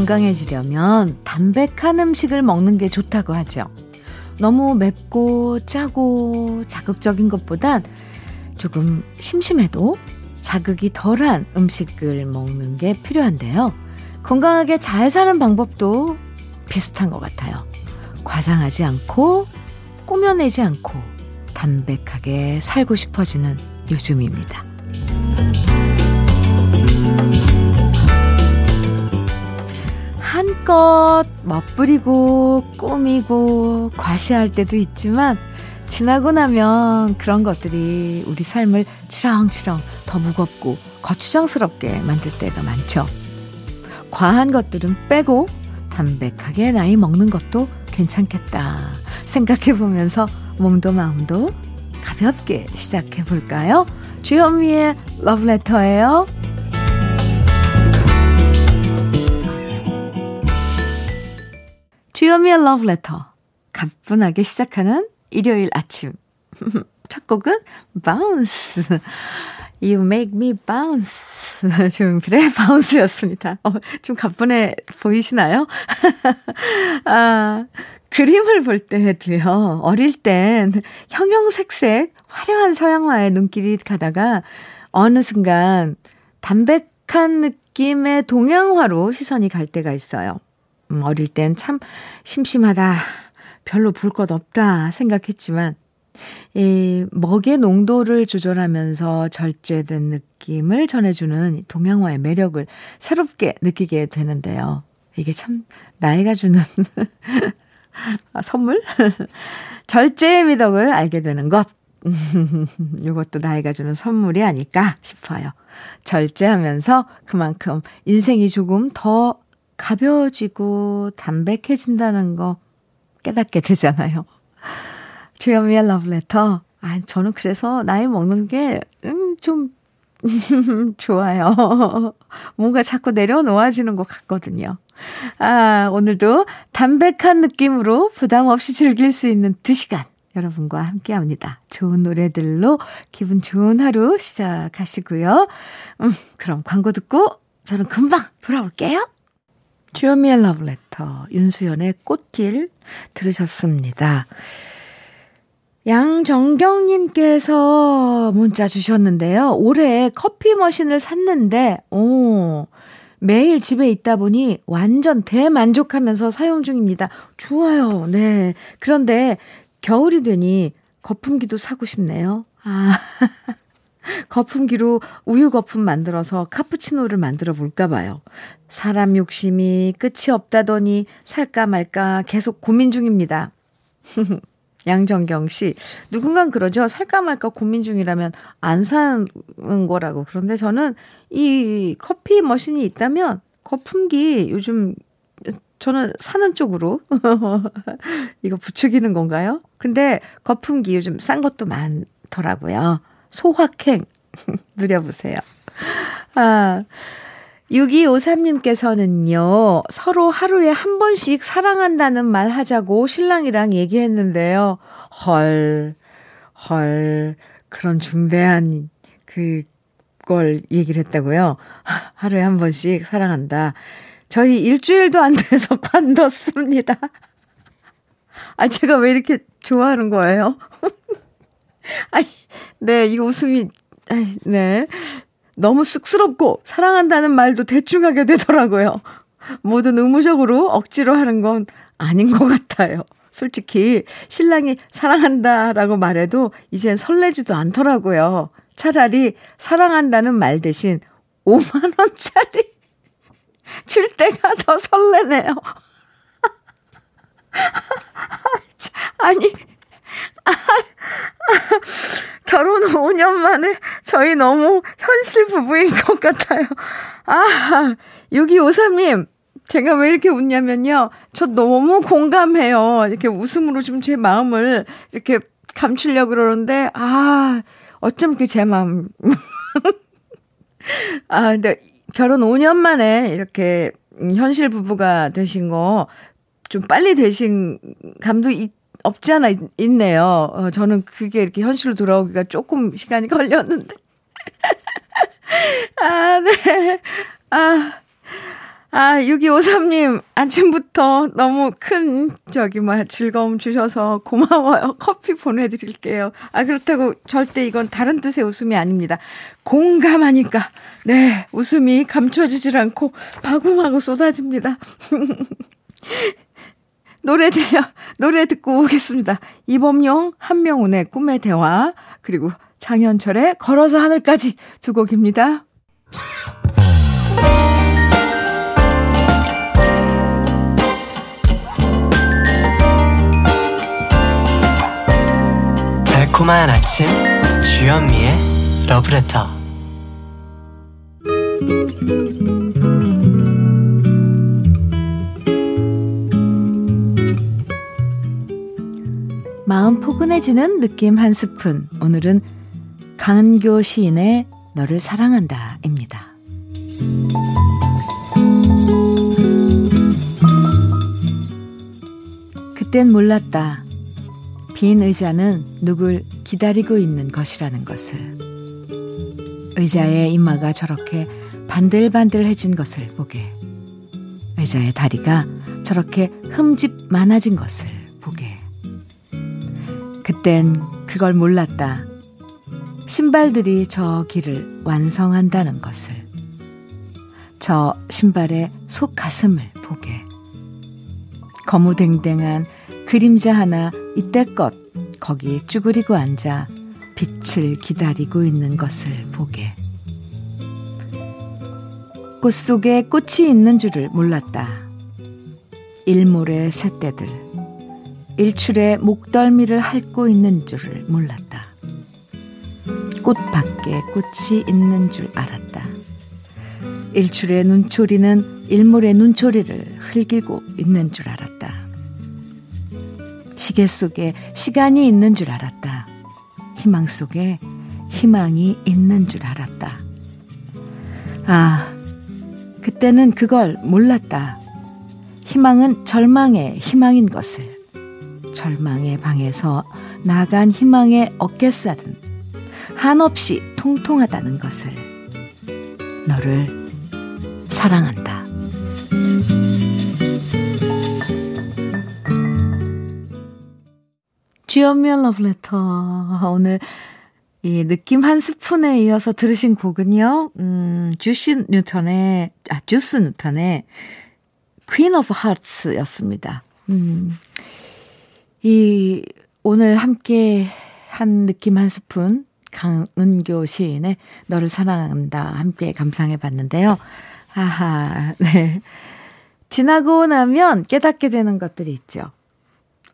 건강해지려면 담백한 음식을 먹는 게 좋다고 하죠. 너무 맵고 짜고 자극적인 것보단 조금 심심해도 자극이 덜한 음식을 먹는 게 필요한데요. 건강하게 잘 사는 방법도 비슷한 것 같아요. 과장하지 않고 꾸며내지 않고 담백하게 살고 싶어지는 요즘입니다. 한껏 멋부리고 꾸미고 과시할 때도 있지만 지나고 나면 그런 것들이 우리 삶을 치렁치렁 더 무겁고 거추장스럽게 만들 때가 많죠. 과한 것들은 빼고 담백하게 나이 먹는 것도 괜찮겠다 생각해 보면서 몸도 마음도 가볍게 시작해 볼까요? 주현미의 러브레터예요. 주현미의 러브레터 가뿐하게 시작하는 일요일 아침 첫 곡은 Bounce You make me bounce. 조용필의 Bounce였습니다. 어, 좀 가뿐해 보이시나요? 아, 그림을 볼 때도요, 어릴 땐 형형색색 화려한 서양화에 눈길이 가다가 어느 순간 담백한 느낌의 동양화로 시선이 갈 때가 있어요. 음, 어릴 땐 참 심심하다, 별로 볼 것 없다 생각했지만, 이 먹의 농도를 조절하면서 절제된 느낌을 전해주는 동양화의 매력을 새롭게 느끼게 되는데요. 이게 참 나이가 주는 아, 선물? 절제의 미덕을 알게 되는 것. 이것도 나이가 주는 선물이 아닐까 싶어요. 절제하면서 그만큼 인생이 조금 더 가벼워지고 담백해진다는 거 깨닫게 되잖아요. 주현미의 러브레터. 아, 저는 그래서 나이 먹는 게, 음, 좀, 좋아요. 뭔가 자꾸 내려놓아지는 것 같거든요. 아, 오늘도 담백한 느낌으로 부담 없이 즐길 수 있는 2시간 여러분과 함께 합니다. 좋은 노래들로 기분 좋은 하루 시작하시고요. 음, 그럼 광고 듣고 저는 금방 돌아올게요. 주현미의 러브레터, 윤수연의 꽃길 들으셨습니다. 양정경님께서 문자 주셨는데요. 올해 커피 머신을 샀는데, 오, 매일 집에 있다 보니 완전 대만족하면서 사용 중입니다. 좋아요. 네. 그런데 겨울이 되니 거품기도 사고 싶네요. 아. 거품기로 우유 거품 만들어서 카푸치노를 만들어 볼까 봐요. 사람 욕심이 끝이 없다더니 살까 말까 계속 고민 중입니다. 양정경 씨. 누군간 그러죠. 살까 말까 고민 중이라면 안 사는 거라고. 그런데 저는 이 커피 머신이 있다면 거품기 요즘 저는 사는 쪽으로 이거 부추기는 건가요? 근데 거품기 요즘 싼 것도 많더라고요. 소확행 누려보세요. 아, 6253님께서는요, 서로 하루에 한 번씩 사랑한다는 말 하자고 신랑이랑 얘기했는데요. 헐, 헐, 그런 중대한 그걸 얘기를 했다고요? 하루에 한 번씩 사랑한다. 저희 일주일도 안 돼서 관뒀습니다. 아, 제가 왜 이렇게 좋아하는 거예요? 아이, 네, 이 웃음이, 네. 너무 쑥스럽고 사랑한다는 말도 대충 하게 되더라고요. 모든 의무적으로 억지로 하는 건 아닌 것 같아요. 솔직히 신랑이 사랑한다라고 말해도 이젠 설레지도 않더라고요. 차라리 사랑한다는 말 대신 5만 원짜리 줄 때가 더 설레네요. 아니, 결혼 5년 만에 저희 너무 현실 부부인 것 같아요. 아, 6253님. 제가 왜 이렇게 웃냐면요. 저 너무 공감해요. 이렇게 웃음으로 좀 제 마음을 이렇게 감추려고 그러는데, 아, 어쩜 그제 마음. 아, 근데 결혼 5년 만에 이렇게 현실 부부가 되신 거 좀 빨리 되신 감도 있, 없지 않아 있, 네요 어, 저는 그게 이렇게 현실로 돌아오기가 조금 시간이 걸렸는데. 아, 네. 아. 아, 6253님, 아침부터 너무 큰, 저기, 뭐야, 즐거움 주셔서 고마워요. 커피 보내드릴게요. 아, 그렇다고 절대 이건 다른 뜻의 웃음이 아닙니다. 공감하니까, 네, 웃음이 감춰지질 않고 마구마구 쏟아집니다. 노래 들려, 노래 듣고 오겠습니다. 이범용, 한명훈의 꿈의 대화, 그리고 장현철의 걸어서 하늘까지 두 곡입니다. 달콤한 아침 주현미의 러브레터 마음 포근해지는 느낌 한 스푼 오늘은 강은교 시인의 너를 사랑한다입니다. 그땐 몰랐다. 빈 의자는 누굴 기다리고 있는 것이라는 것을. 의자의 이마가 저렇게 반들반들해진 것을 보게. 의자의 다리가 저렇게 흠집 많아진 것을 보게. 그땐 그걸 몰랐다. 신발들이 저 길을 완성한다는 것을. 저 신발의 속 가슴을 보게. 거무댕댕한 그림자 하나 이때껏 거기 쭈그리고 앉아 빛을 기다리고 있는 것을 보게. 꽃 속에 꽃이 있는 줄을 몰랐다. 일몰의 새떼들, 일출에 목덜미를 핥고 있는 줄을 몰랐다. 꽃 밖에 꽃이 있는 줄 알았다. 일출의 눈초리는 일몰의 눈초리를 흘기고 있는 줄 알았다. 시계 속에 시간이 있는 줄 알았다. 희망 속에 희망이 있는 줄 알았다. 아, 그때는 그걸 몰랐다. 희망은 절망의 희망인 것을. 절망의 방에서 나간 희망의 어깨살은 한없이 통통하다는 것을. 너를 사랑한다. 주연미의 러브레터. 오늘 이 느낌 한 스푼에 이어서 들으신 곡은요, 음, 주시 뉴턴의, 아, 주스 뉴턴의 Queen of Hearts 였습니다. 음, 이, 오늘 함께 한 느낌 한 스푼, 강은교 시인의 너를 사랑한다. 함께 감상해 봤는데요. 아하, 네. 지나고 나면 깨닫게 되는 것들이 있죠.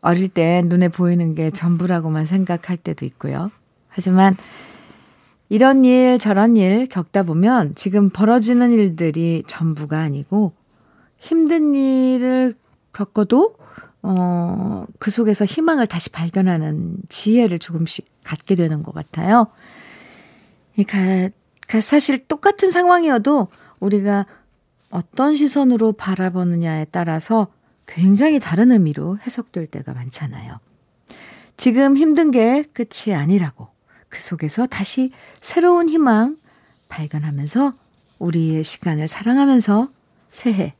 어릴 때 눈에 보이는 게 전부라고만 생각할 때도 있고요. 하지만 이런 일, 저런 일 겪다 보면 지금 벌어지는 일들이 전부가 아니고 힘든 일을 겪어도 어, 그 속에서 희망을 다시 발견하는 지혜를 조금씩 갖게 되는 것 같아요. 그러니까, 사실 똑같은 상황이어도 우리가 어떤 시선으로 바라보느냐에 따라서 굉장히 다른 의미로 해석될 때가 많잖아요. 지금 힘든 게 끝이 아니라고 그 속에서 다시 새로운 희망 발견하면서 우리의 시간을 사랑하면서 새해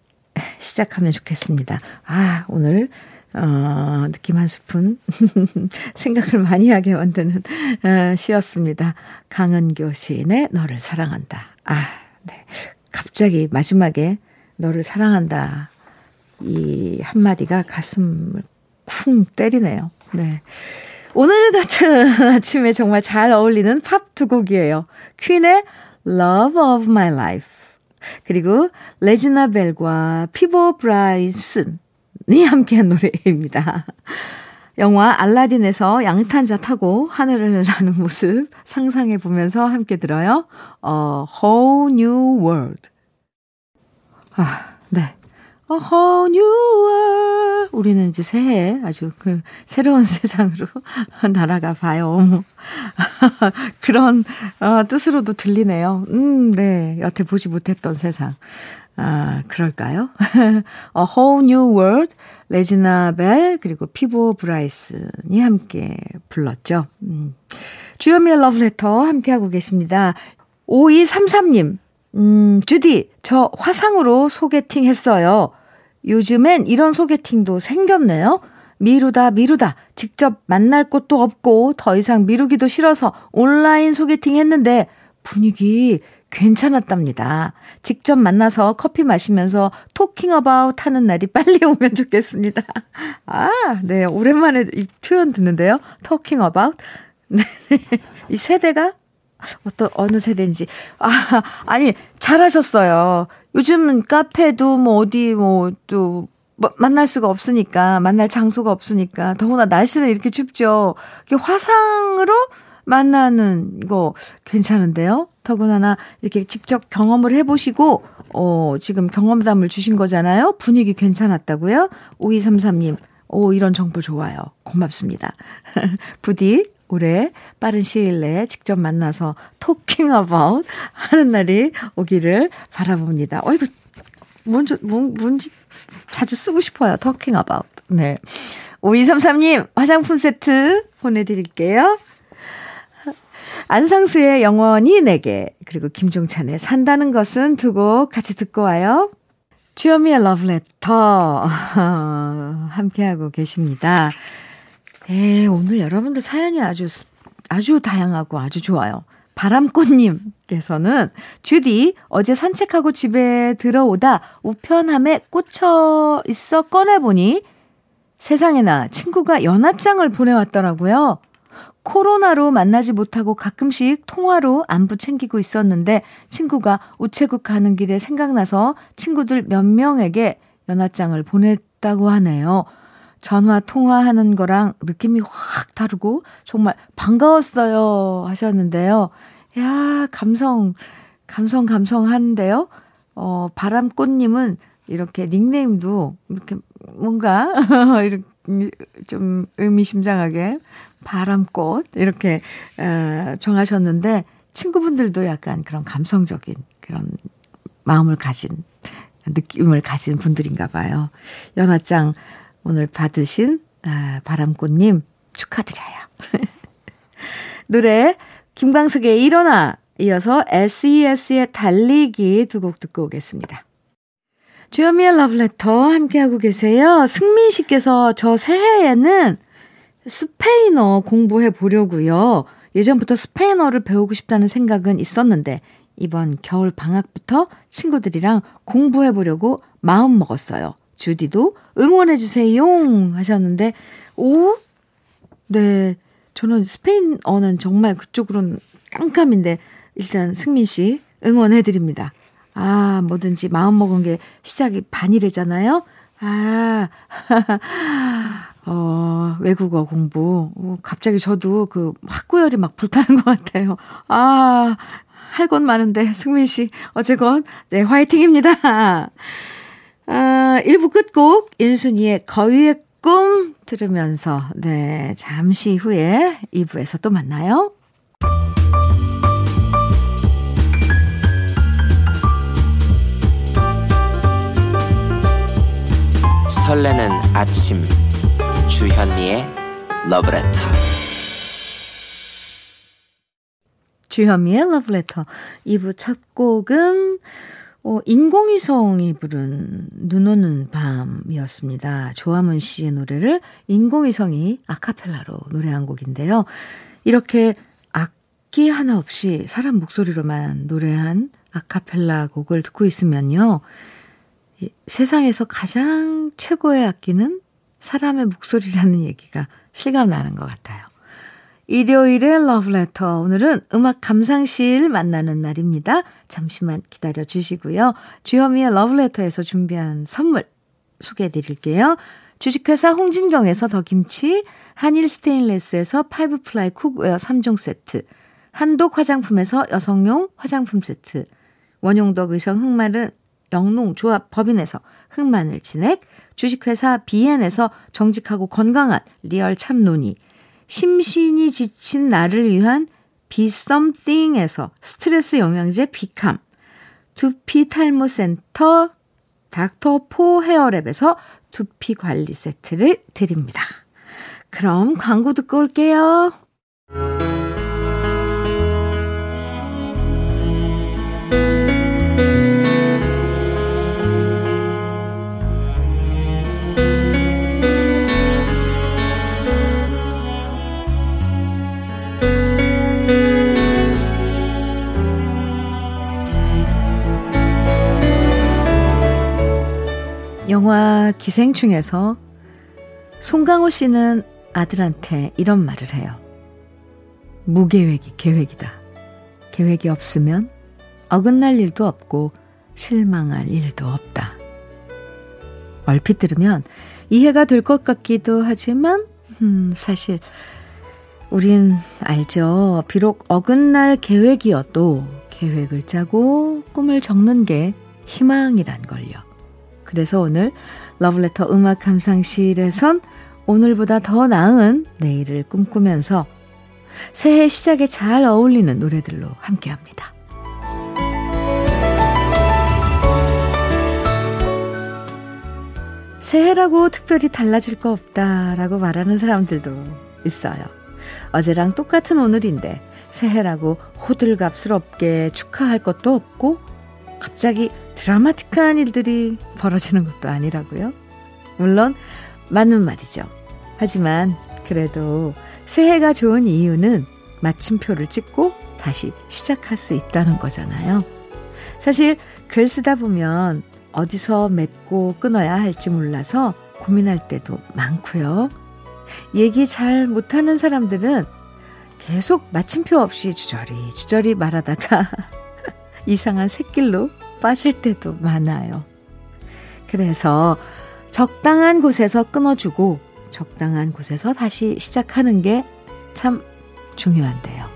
시작하면 좋겠습니다. 아, 오늘 어, 느낌 한 스푼 생각을 많이 하게 만드는 어, 시였습니다. 강은교 시인의 너를 사랑한다. 아, 네. 갑자기 마지막에 너를 사랑한다. 이 한마디가 가슴을 쿵 때리네요. 네. 오늘 같은 아침에 정말 잘 어울리는 팝 두 곡이에요. 퀸의 Love of My Life. 그리고 레지나 벨과 피보 브라이슨 이 함께한 노래입니다. 영화 알라딘에서 양탄자 타고 하늘을 나는 모습 상상해 보면서 함께 들어요. A Whole New World. 아, 네. A whole new world. 우리는 이제 새해 아주 그 새로운 세상으로 날아가 봐요. 그런 어, 뜻으로도 들리네요. 음, 네. 여태 보지 못했던 세상. 아, 그럴까요? A Whole New World, 레지나 벨, 그리고 피보 브라이슨이 함께 불렀죠. 음. 주요미의 러브레터 함께하고 계십니다. 5233님, 음, 주디, 저 화상으로 소개팅 했어요. 요즘엔 이런 소개팅도 생겼네요. 미루다 미루다 직접 만날 곳도 없고 더 이상 미루기도 싫어서 온라인 소개팅 했는데 분위기 괜찮았답니다. 직접 만나서 커피 마시면서 talking about 하는 날이 빨리 오면 좋겠습니다. 아, 네. 오랜만에 이 표현 듣는데요. talking about. 네. 이 세대가 어떤 어느 세대인지 아 아니 잘하셨어요. 요즘은 카페도 뭐 어디 뭐또 뭐 만날 수가 없으니까 만날 장소가 없으니까 더구나 날씨는 이렇게 춥죠. 화상으로 만나는 거 괜찮은데요. 더구나 이렇게 직접 경험을 해보시고 어 지금 경험담을 주신 거잖아요. 분위기 괜찮았다고요. 5233님. 오 이런 정보 좋아요. 고맙습니다. 부디 올해 빠른 시일 내에 직접 만나서 talking about 하는 날이 오기를 바라봅니다. 어이구, 뭔지, 뭔, 뭔지 자주 쓰고 싶어요. talking about. 네. 5233님, 화장품 세트 보내드릴게요. 안상수의 영원히 내게, 그리고 김종찬의 산다는 것은 두 곡 같이 듣고 와요. 주현미의 러브레터, 함께하고 계십니다. 에 오늘 여러분들 사연이 아주, 아주 다양하고 아주 좋아요. 바람꽃님께서는 주디 어제 산책하고 집에 들어오다 우편함에 꽂혀 있어 꺼내보니 세상에나 친구가 연하장을 보내왔더라고요. 코로나로 만나지 못하고 가끔씩 통화로 안부 챙기고 있었는데 친구가 우체국 가는 길에 생각나서 친구들 몇 명에게 연하장을 보냈다고 하네요. 전화 통화하는 거랑 느낌이 확 다르고 정말 반가웠어요 하셨는데요. 야, 감성, 감성, 감성 하는데요. 어, 바람꽃님은 이렇게 닉네임도 이렇게 뭔가 이렇게 좀 의미심장하게 바람꽃 이렇게 어, 정하셨는데 친구분들도 약간 그런 감성적인 그런 마음을 가진 느낌을 가진 분들인가 봐요. 연화장 오늘 받으신 아, 바람꽃님 축하드려요. 노래 김광석의 일어나 이어서 SES의 달리기 두 곡 듣고 오겠습니다. 주현미의 러브레터 함께하고 계세요. 승민 씨께서 저 새해에는 스페인어 공부해 보려고요. 예전부터 스페인어를 배우고 싶다는 생각은 있었는데 이번 겨울 방학부터 친구들이랑 공부해 보려고 마음 먹었어요. 주디도 응원해 주세요 하셨는데 오 네. 저는 스페인어는 정말 그쪽으로는 깜깜인데 일단 승민 씨 응원해 드립니다. 아, 뭐든지 마음 먹은 게 시작이 반이래잖아요. 아. 어, 외국어 공부. 어, 갑자기 저도 그 학구열이 막 불타는 것 같아요. 아, 할 건 많은데, 승민 씨, 어쨌건, 네, 화이팅입니다. 아, 1부 끝곡 인순이의 거위의 꿈 들으면서 네, 잠시 후에 2부에서 또 만나요. 설레는 아침 주현미의 러브레터 주현미의 러브레터 2부 첫 곡은 어, 인공위성이 부른 눈 오는 밤이었습니다. 조화문 씨의 노래를 인공위성이 아카펠라로 노래한 곡인데요. 이렇게 악기 하나 없이 사람 목소리로만 노래한 아카펠라 곡을 듣고 있으면요. 세상에서 가장 최고의 악기는 사람의 목소리라는 얘기가 실감나는 것 같아요. 일요일의 러브레터. 오늘은 음악 감상실 만나는 날입니다. 잠시만 기다려 주시고요. 주현미의 러브레터에서 준비한 선물 소개해 드릴게요. 주식회사 홍진경에서 더 김치, 한일 스테인레스에서 five ply cookware 3종 세트, 한독 화장품에서 여성용 화장품 세트, 원용덕 의성 흑마늘 영농조합 법인에서 흑마늘 진액, 주식회사 비엔에서 정직하고 건강한 real 참노니, 심신이 지친 나를 위한 비썸띵에서 스트레스 영양제 비캄, 두피 탈모 센터 닥터 포 헤어랩에서 두피 관리 세트를 드립니다. 그럼 광고 듣고 올게요. 기생충에서 송강호 씨는 아들한테 이런 말을 해요. 무계획이 계획이다. 계획이 없으면 어긋날 일도 없고 실망할 일도 없다. 얼핏 들으면 이해가 될 것 같기도 하지만, 음, 사실, 우린 알죠. 비록 어긋날 계획이어도 계획을 짜고 꿈을 적는 게 희망이란 걸요. 그래서 오늘 러브레터 음악 감상실에선 오늘보다 더 나은 내일을 꿈꾸면서 새해 시작에 잘 어울리는 노래들로 함께 합니다. 새해라고 특별히 달라질 거 없다라고 말하는 사람들도 있어요. 어제랑 똑같은 오늘인데 새해라고 호들갑스럽게 축하할 것도 없고 갑자기 드라마틱한 일들이 벌어지는 것도 아니라고요. 물론 맞는 말이죠. 하지만 그래도 새해가 좋은 이유는 마침표를 찍고 다시 시작할 수 있다는 거잖아요. 사실 글 쓰다 보면 어디서 맺고 끊어야 할지 몰라서 고민할 때도 많고요. 얘기 잘 못하는 사람들은 계속 마침표 없이 주저리 주저리 말하다가 이상한 새길로 빠질 때도 많아요. 그래서 적당한 곳에서 끊어주고 적당한 곳에서 다시 시작하는 게 참 중요한데요.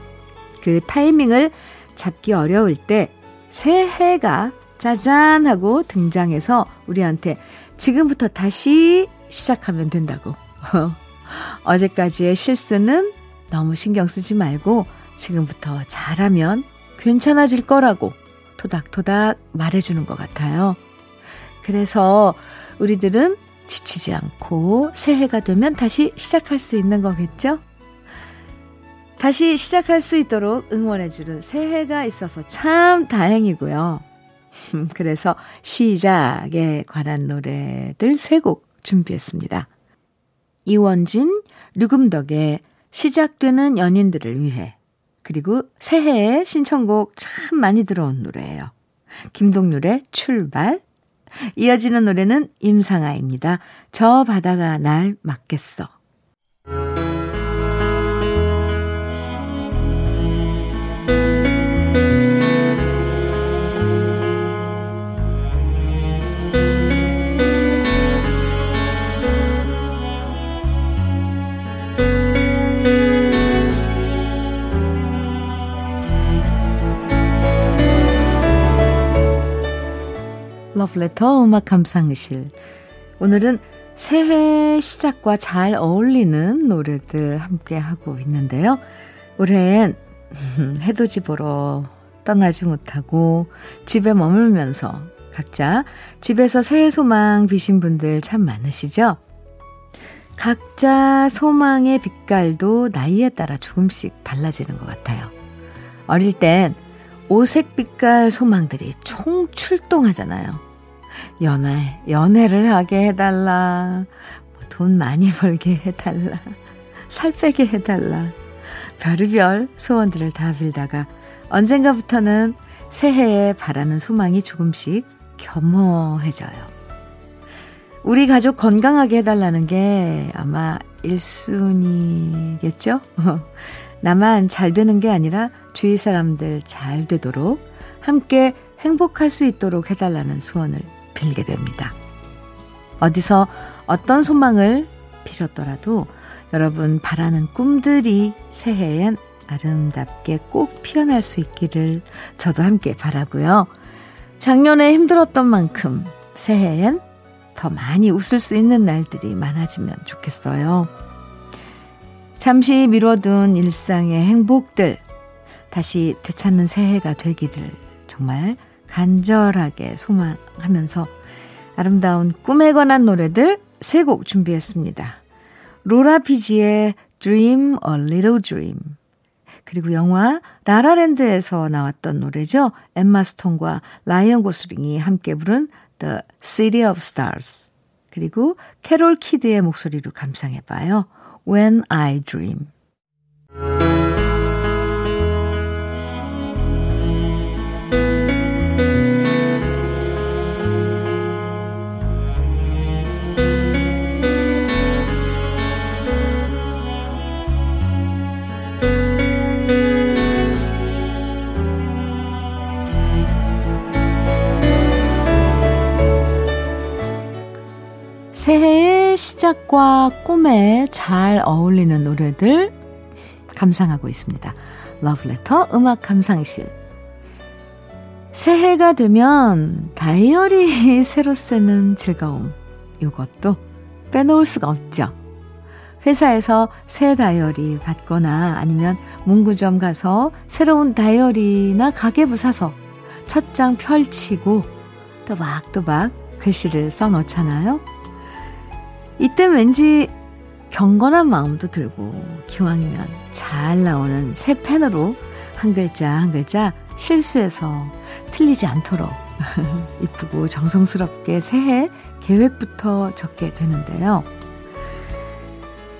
그 타이밍을 잡기 어려울 때 새해가 짜잔 하고 등장해서 우리한테 지금부터 다시 시작하면 된다고. 어제까지의 실수는 너무 신경 쓰지 말고 지금부터 잘하면 괜찮아질 거라고 토닥토닥 말해주는 것 같아요. 그래서 우리들은 지치지 않고 새해가 되면 다시 시작할 수 있는 거겠죠? 다시 시작할 수 있도록 응원해주는 새해가 있어서 참 다행이고요. 그래서 시작에 관한 노래들 세 곡 준비했습니다. 이원진, 류금덕의 시작되는 연인들을 위해 그리고 새해에 신청곡 참 많이 들어온 노래예요. 김동률의 출발. 이어지는 노래는 임상아입니다. 저 바다가 날 맞겠어. 러브레터 음악 감상실. 오늘은 새해 시작과 잘 어울리는 노래들 함께 하고 있는데요. 올해엔 해돋이 보러 떠나지 못하고 집에 머물면서 각자 집에서 새해 소망 비신 분들 참 많으시죠? 각자 소망의 빛깔도 나이에 따라 조금씩 달라지는 것 같아요. 어릴 땐 오색 빛깔 소망들이 총 출동하잖아요. 연애, 연애를 하게 해달라. 뭐돈 많이 벌게 해달라. 살 빼게 해달라. 별의별 소원들을 다 빌다가 언젠가부터는 새해에 바라는 소망이 조금씩 겸허해져요. 우리 가족 건강하게 해달라는 게 아마 1순위겠죠? 나만 잘 되는 게 아니라 주위 사람들 잘 되도록 함께 행복할 수 있도록 해달라는 소원을 빌게 됩니다. 어디서 어떤 소망을 비셨더라도 여러분 바라는 꿈들이 새해엔 아름답게 꼭 피어날 수 있기를 저도 함께 바라고요. 작년에 힘들었던 만큼 새해엔 더 많이 웃을 수 있는 날들이 많아지면 좋겠어요. 잠시 미뤄둔 일상의 행복들 다시 되찾는 새해가 되기를 정말 간절하게 소망하면서 아름다운 꿈에 관한 노래들 세 곡 준비했습니다. 로라 피지의 Dream a Little Dream 그리고 영화 라라랜드에서 나왔던 노래죠. 엠마 스톤과 라이언 고슬링이 함께 부른 The City of Stars 그리고 캐롤 키드의 목소리로 감상해봐요. When I Dream 새해의 시작과 꿈에 잘 어울리는 노래들 감상하고 있습니다. 러브레터 음악 감상실. 새해가 되면 다이어리 새로 쓰는 즐거움. 이것도 빼놓을 수가 없죠. 회사에서 새 다이어리 받거나 아니면 문구점 가서 새로운 다이어리나 가계부 사서 첫 장 펼치고 또박또박 글씨를 써 넣잖아요. 이때 왠지 경건한 마음도 들고 기왕이면 잘 나오는 새 펜으로 한 글자 한 글자 실수해서 틀리지 않도록 이쁘고 정성스럽게 새해 계획부터 적게 되는데요.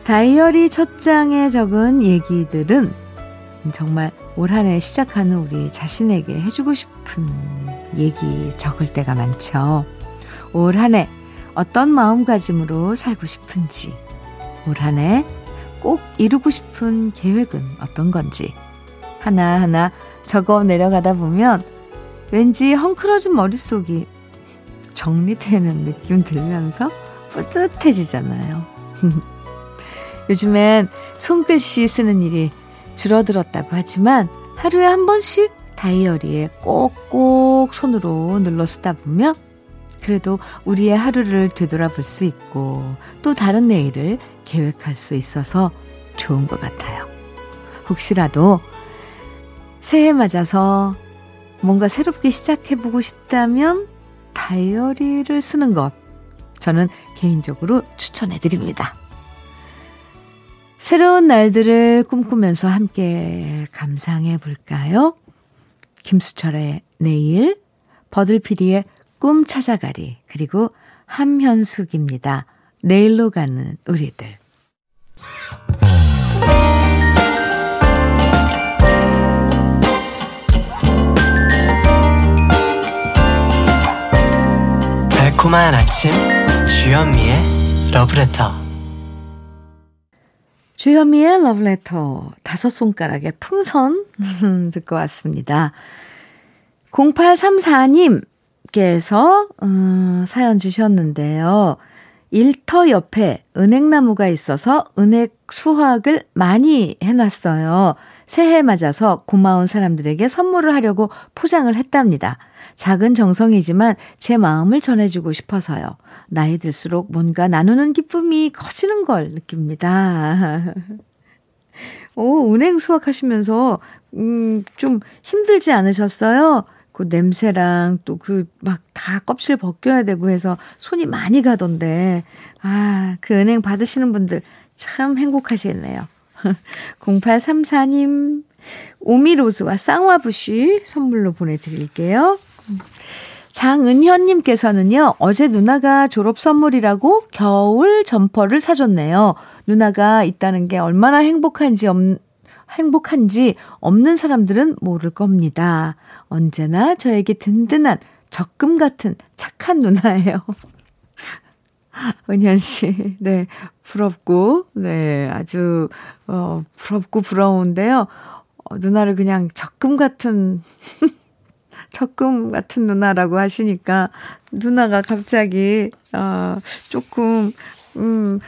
다이어리 첫 장에 적은 얘기들은 정말 올 한 해 시작하는 우리 자신에게 해주고 싶은 얘기 적을 때가 많죠. 올 한 해 어떤 마음가짐으로 살고 싶은지, 올 한 해 꼭 이루고 싶은 계획은 어떤 건지 하나하나 적어 내려가다 보면 왠지 헝클어진 머릿속이 정리되는 느낌 들면서 뿌듯해지잖아요. 요즘엔 손글씨 쓰는 일이 줄어들었다고 하지만 하루에 한 번씩 다이어리에 꼭꼭 손으로 눌러 쓰다 보면 그래도 우리의 하루를 되돌아볼 수 있고 또 다른 내일을 계획할 수 있어서 좋은 것 같아요. 혹시라도 새해 맞아서 뭔가 새롭게 시작해보고 싶다면 다이어리를 쓰는 것 저는 개인적으로 추천해드립니다. 새로운 날들을 꿈꾸면서 함께 감상해 볼까요? 김수철의 내일, 버들피리의 꿈 찾아가리, 그리고 함현숙입니다. 내일로 가는 우리들. 달콤한 아침 주현미의 러브레터 주현미의 러브레터 다섯 손가락의 풍선 듣고 왔습니다. 0834님 께서 음, 사연 주셨는데요. 일터 옆에 은행나무가 있어서 은행 수확을 많이 해놨어요. 새해 맞아서 고마운 사람들에게 선물을 하려고 포장을 했답니다. 작은 정성이지만 제 마음을 전해주고 싶어서요. 나이 들수록 뭔가 나누는 기쁨이 커지는 걸 느낍니다. 오, 은행 수확하시면서, 음, 좀 힘들지 않으셨어요? 그 냄새랑 또 그 막 다 껍질 벗겨야 되고 해서 손이 많이 가던데, 아, 그 은행 받으시는 분들 참 행복하시겠네요. 0834님, 오미로즈와 쌍화부시 선물로 보내드릴게요. 장은현님께서는요, 어제 누나가 졸업 선물이라고 겨울 점퍼를 사줬네요. 누나가 있다는 게 얼마나 행복한지, 없, 행복한지 없는 사람들은 모를 겁니다. 언제나 저에게 든든한 적금 같은 착한 누나예요. 은현 씨, 네, 부럽고, 네, 아주, 어, 부럽고 부러운데요. 어, 누나를 그냥 적금 같은, 적금 같은 누나라고 하시니까, 누나가 갑자기, 어, 조금, 음,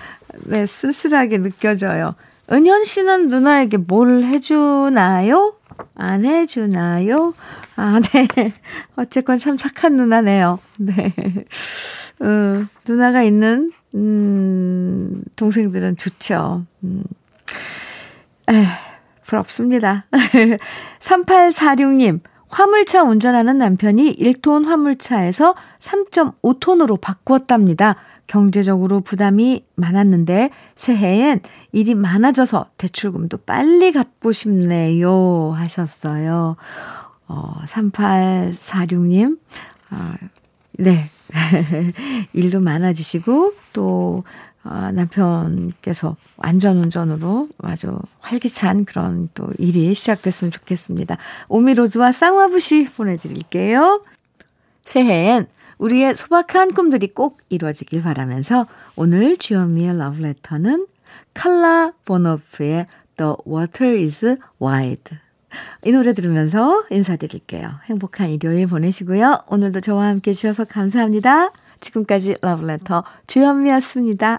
네, 쓸쓸하게 느껴져요. 은현 씨는 누나에게 뭘 해주나요? 안 해주나요? 아, 네. 어쨌건 참 착한 누나네요. 네. 어, 누나가 있는, 음, 동생들은 좋죠. 음. 에, 부럽습니다. 3846님, 화물차 운전하는 남편이 1톤 화물차에서 3.5톤으로 바꾸었답니다. 경제적으로 부담이 많았는데 새해엔 일이 많아져서 대출금도 빨리 갚고 싶네요. 하셨어요. 어, 3846님, 아, 네. 일도 많아지시고, 또, 아, 남편께서 안전운전으로 아주 활기찬 그런 또 일이 시작됐으면 좋겠습니다. 오미로즈와 쌍화부시 보내드릴게요. 새해엔 우리의 소박한 꿈들이 꼭 이루어지길 바라면서 오늘 주현미의 러브레터는 칼라 보노프의 The Water is Wide 이 노래 들으면서 인사드릴게요. 행복한 일요일 보내시고요. 오늘도 저와 함께 해주셔서 감사합니다. 지금까지 러브레터 주현미였습니다.